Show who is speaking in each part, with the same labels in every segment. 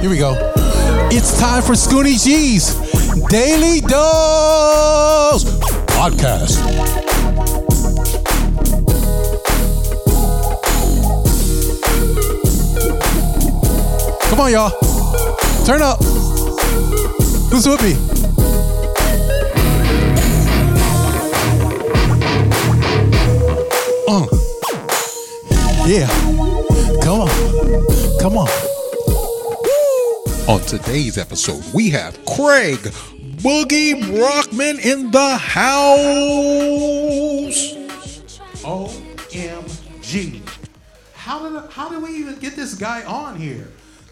Speaker 1: Here we go. It's time for Scoonie Gee's Daily Dose Podcast. Come on, y'all. Turn up. Who's with me? Uh. Yeah. Come on. Come on. On today's episode, we have Craig Boogie Brockman in the house.
Speaker 2: OMG. How did, how did we even get this guy on here?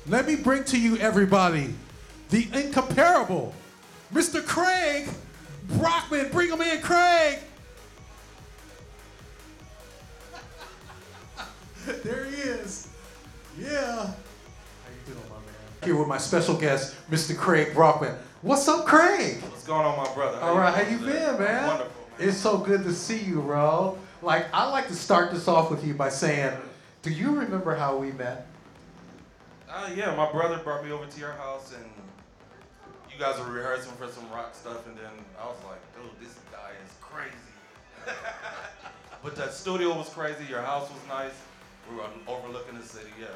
Speaker 2: Let me bring to you, everybody, the incomparable Mr. Craig Brockman. Bring him in, Craig. there he is. Yeah. Here with my special guest, Mr. Craig Brockman. What's up, Craig?
Speaker 3: What's going on, my brother?
Speaker 2: All right, how you been, man?
Speaker 3: Wonderful. man.
Speaker 2: It's so good to see you, bro. Like, I like to start this off with you by saying, do you remember how we met?
Speaker 3: Uh, yeah, my brother brought me over to your house, and you guys were rehearsing for some rock stuff, and then I was like, dude, this guy is crazy. but that studio was crazy. Your house was nice. We were overlooking the city. Yeah.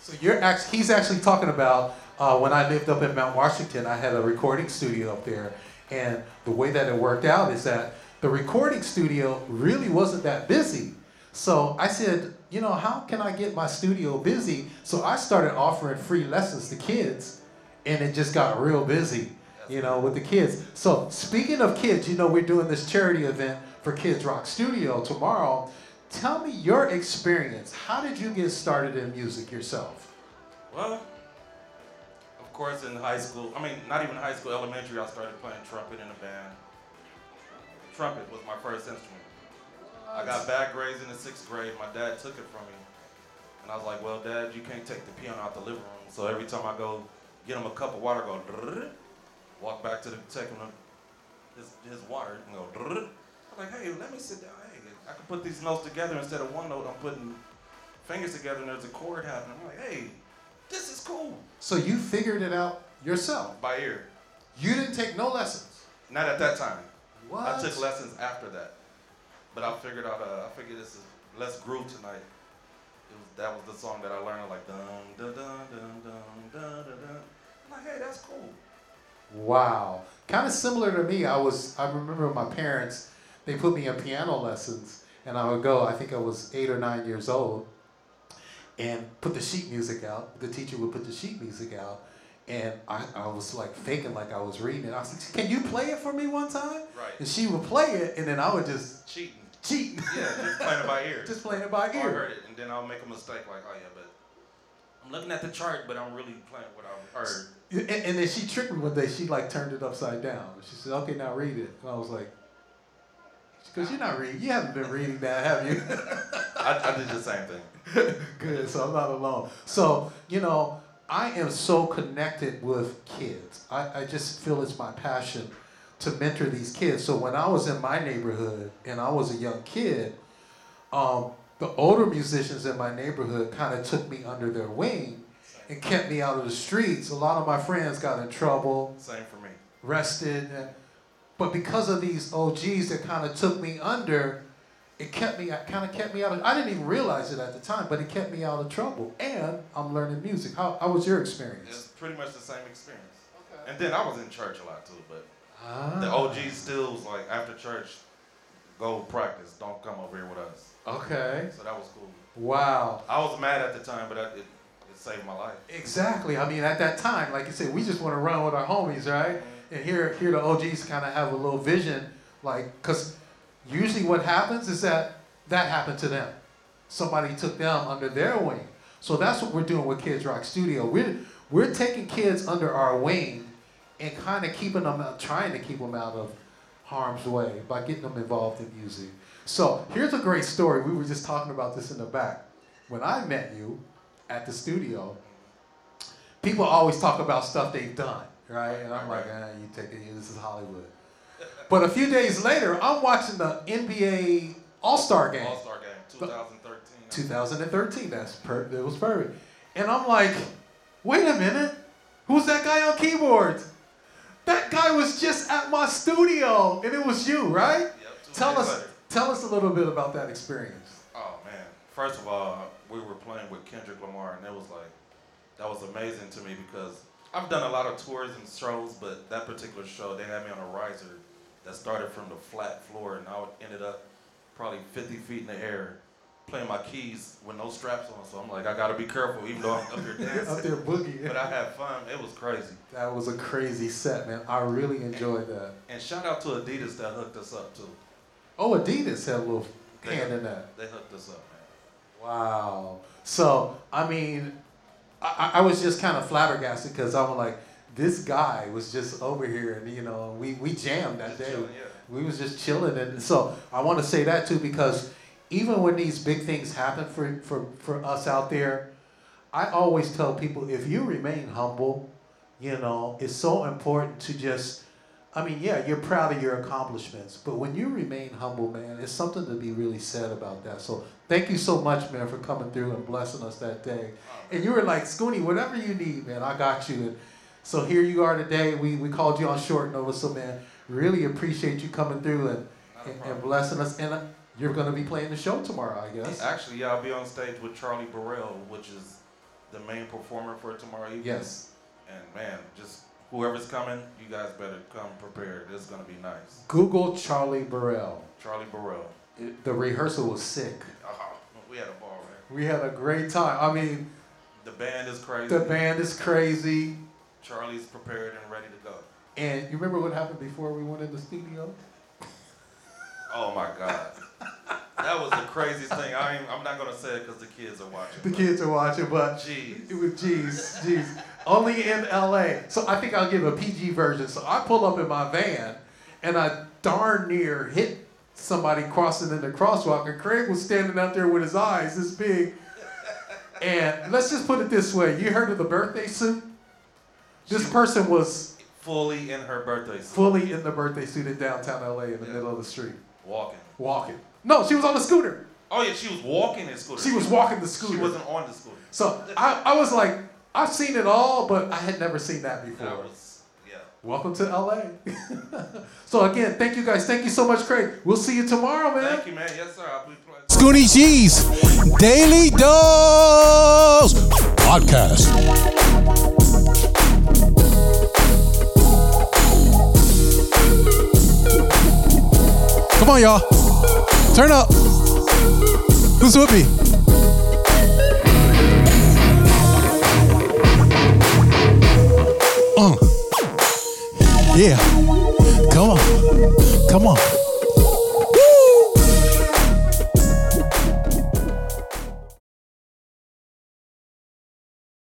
Speaker 2: So you're actually, he's actually talking about uh, when I lived up in Mount Washington, I had a recording studio up there. And the way that it worked out is that the recording studio really wasn't that busy. So I said, you know, how can I get my studio busy? So I started offering free lessons to kids, and it just got real busy, you know, with the kids. So speaking of kids, you know, we're doing this charity event for Kids Rock Studio tomorrow. Tell me your experience. How did you get started in music yourself?
Speaker 3: Well, of course, in high school, I mean, not even high school, elementary, I started playing trumpet in a band. Trumpet was my first instrument. I got bad grades in the sixth grade. My dad took it from me. And I was like, well, Dad, you can't take the piano out the living room. So every time I go get him a cup of water, I go, walk back to the, take him his, his water and go. Like, hey, let me sit down. Hey, I can put these notes together instead of one note. I'm putting fingers together and there's a chord happening. I'm like, hey, this is cool.
Speaker 2: So you figured it out yourself
Speaker 3: by ear.
Speaker 2: You didn't take no lessons.
Speaker 3: Not at that time.
Speaker 2: What?
Speaker 3: I took lessons after that, but I figured out. Uh, I figured this is let's groove tonight. Was, that was the song that I learned. Like dun dun dun dun dun dun. dun. I'm like, hey, that's cool.
Speaker 2: Wow. Kind of similar to me. I was. I remember my parents they put me in piano lessons, and I would go. I think I was eight or nine years old, and put the sheet music out. The teacher would put the sheet music out, and I, I was like faking like I was reading it. I was like, "Can you play it for me one time?"
Speaker 3: Right.
Speaker 2: And she would play it, and then I would just
Speaker 3: Cheating.
Speaker 2: cheat.
Speaker 3: Yeah, just playing it by ear.
Speaker 2: just playing it by
Speaker 3: oh,
Speaker 2: ear.
Speaker 3: I heard it, and then I'll make a mistake like, oh yeah, but I'm looking at the chart, but I'm really playing what I heard.
Speaker 2: And, and then she tricked me one day. She like turned it upside down. She said, "Okay, now read it." And I was like, "Because you're not reading. You haven't been reading that, have you?"
Speaker 3: I, I did the same thing.
Speaker 2: Good. So I'm not alone. So you know, I am so connected with kids. I, I just feel it's my passion to mentor these kids. So when I was in my neighborhood and I was a young kid, um, the older musicians in my neighborhood kind of took me under their wing and kept me out of the streets. A lot of my friends got in trouble
Speaker 3: Same for me.
Speaker 2: rested. and- But because of these OGs that kind of took me under, it kept me, kind of kept me out of, I didn't even realize it at the time, but it kept me out of trouble. And I'm learning music. How, how was your experience?
Speaker 3: It's pretty much the same experience. Okay. And then I was in church a lot too, but
Speaker 2: Ah,
Speaker 3: the OG still was like after church, go practice. Don't come over here with us.
Speaker 2: Okay.
Speaker 3: So that was cool.
Speaker 2: Wow.
Speaker 3: I was mad at the time, but I, it, it saved my life.
Speaker 2: Exactly. I mean, at that time, like you said, we just want to run with our homies, right? And here, here the OGs kind of have a little vision, like, because usually what happens is that that happened to them. Somebody took them under their wing. So that's what we're doing with Kids Rock Studio. We're we're taking kids under our wing and kind of keeping them out, trying to keep them out of harm's way by getting them involved in music. So here's a great story. We were just talking about this in the back. When I met you at the studio, people always talk about stuff they've done, right? And I'm like, eh, you take it, this is Hollywood. But a few days later, I'm watching the NBA All Star game.
Speaker 3: All Star game, 2013.
Speaker 2: 2013. That's per- that was perfect. And I'm like, wait a minute, who's that guy on keyboards. That guy was just at my studio, and it was you, right?
Speaker 3: Yep,
Speaker 2: Tell us,
Speaker 3: later.
Speaker 2: tell us a little bit about that experience.
Speaker 3: Oh man! First of all, we were playing with Kendrick Lamar, and it was like that was amazing to me because I've done a lot of tours and shows, but that particular show they had me on a riser that started from the flat floor, and I ended up probably 50 feet in the air playing my keys with no straps on. So I'm like, I gotta be careful, even though I'm up here dancing.
Speaker 2: Up there boogie.
Speaker 3: But I had fun. It was crazy.
Speaker 2: That was a crazy set, man. I really enjoyed that.
Speaker 3: And shout out to Adidas that hooked us up too.
Speaker 2: Oh, Adidas had a little
Speaker 3: They-
Speaker 2: hand in that.
Speaker 3: They hooked us up, man.
Speaker 2: Wow. So, I mean, I, I was just kind of flabbergasted because I'm like, this guy was just over here, and you know, we, we jammed that
Speaker 3: Just
Speaker 2: day.
Speaker 3: chilling, yeah.
Speaker 2: We was just chilling, and so I want to say that too because even when these big things happen for, for, for us out there, I always tell people if you remain humble, you know, it's so important to just. I mean, yeah, you're proud of your accomplishments, but when you remain humble, man, it's something to be really said about that. So thank you so much, man, for coming through and blessing us that day. And you were like, Scoonie, whatever you need, man, I got you. And so here you are today. We, we called you on short notice, so man, really appreciate you coming through and, and, and blessing us. And uh, you're going to be playing the show tomorrow, I guess.
Speaker 3: Actually, yeah, I'll be on stage with Charlie Burrell, which is the main performer for tomorrow evening.
Speaker 2: Yes.
Speaker 3: And man, just whoever's coming, you guys better come prepared. It's gonna be nice.
Speaker 2: Google Charlie Burrell.
Speaker 3: Charlie Burrell.
Speaker 2: It- the rehearsal was sick.
Speaker 3: Oh, we had a ball, man.
Speaker 2: We had a great time. I mean,
Speaker 3: The band is crazy.
Speaker 2: the band is crazy.
Speaker 3: Charlie's prepared and ready to go.
Speaker 2: And you remember what happened before we went in the studio?
Speaker 3: Oh my God. that was the craziest thing. I I'm not gonna say it because the kids are watching.
Speaker 2: The kids are watching, but
Speaker 3: Jeez.
Speaker 2: it was jeez, jeez. Only in LA. So I think I'll give a PG version. So I pull up in my van and I darn near hit somebody crossing in the crosswalk, and Craig was standing out there with his eyes this big. And let's just put it this way: you heard of the birthday suit? This
Speaker 3: She-
Speaker 2: person was
Speaker 3: Fully in her birthday suit.
Speaker 2: fully in the birthday suit in downtown LA in the
Speaker 3: Yeah.
Speaker 2: middle of the street,
Speaker 3: Walking.
Speaker 2: walking. No, she was on the scooter.
Speaker 3: Oh yeah, she was walking in scooter.
Speaker 2: She was walking the scooter.
Speaker 3: She wasn't on the scooter.
Speaker 2: So I, I was like, I've seen it all, but I had never seen that before.
Speaker 3: That was.
Speaker 2: Welcome to LA. so again, thank you guys. Thank you so much, Craig. We'll see you tomorrow, man.
Speaker 3: Thank you, man. Yes, sir. I'll be playing.
Speaker 1: Scoonie Gee's Daily Dose Podcast. Come on, y'all. Turn up. Who's with me? Yeah. Come on. Come on.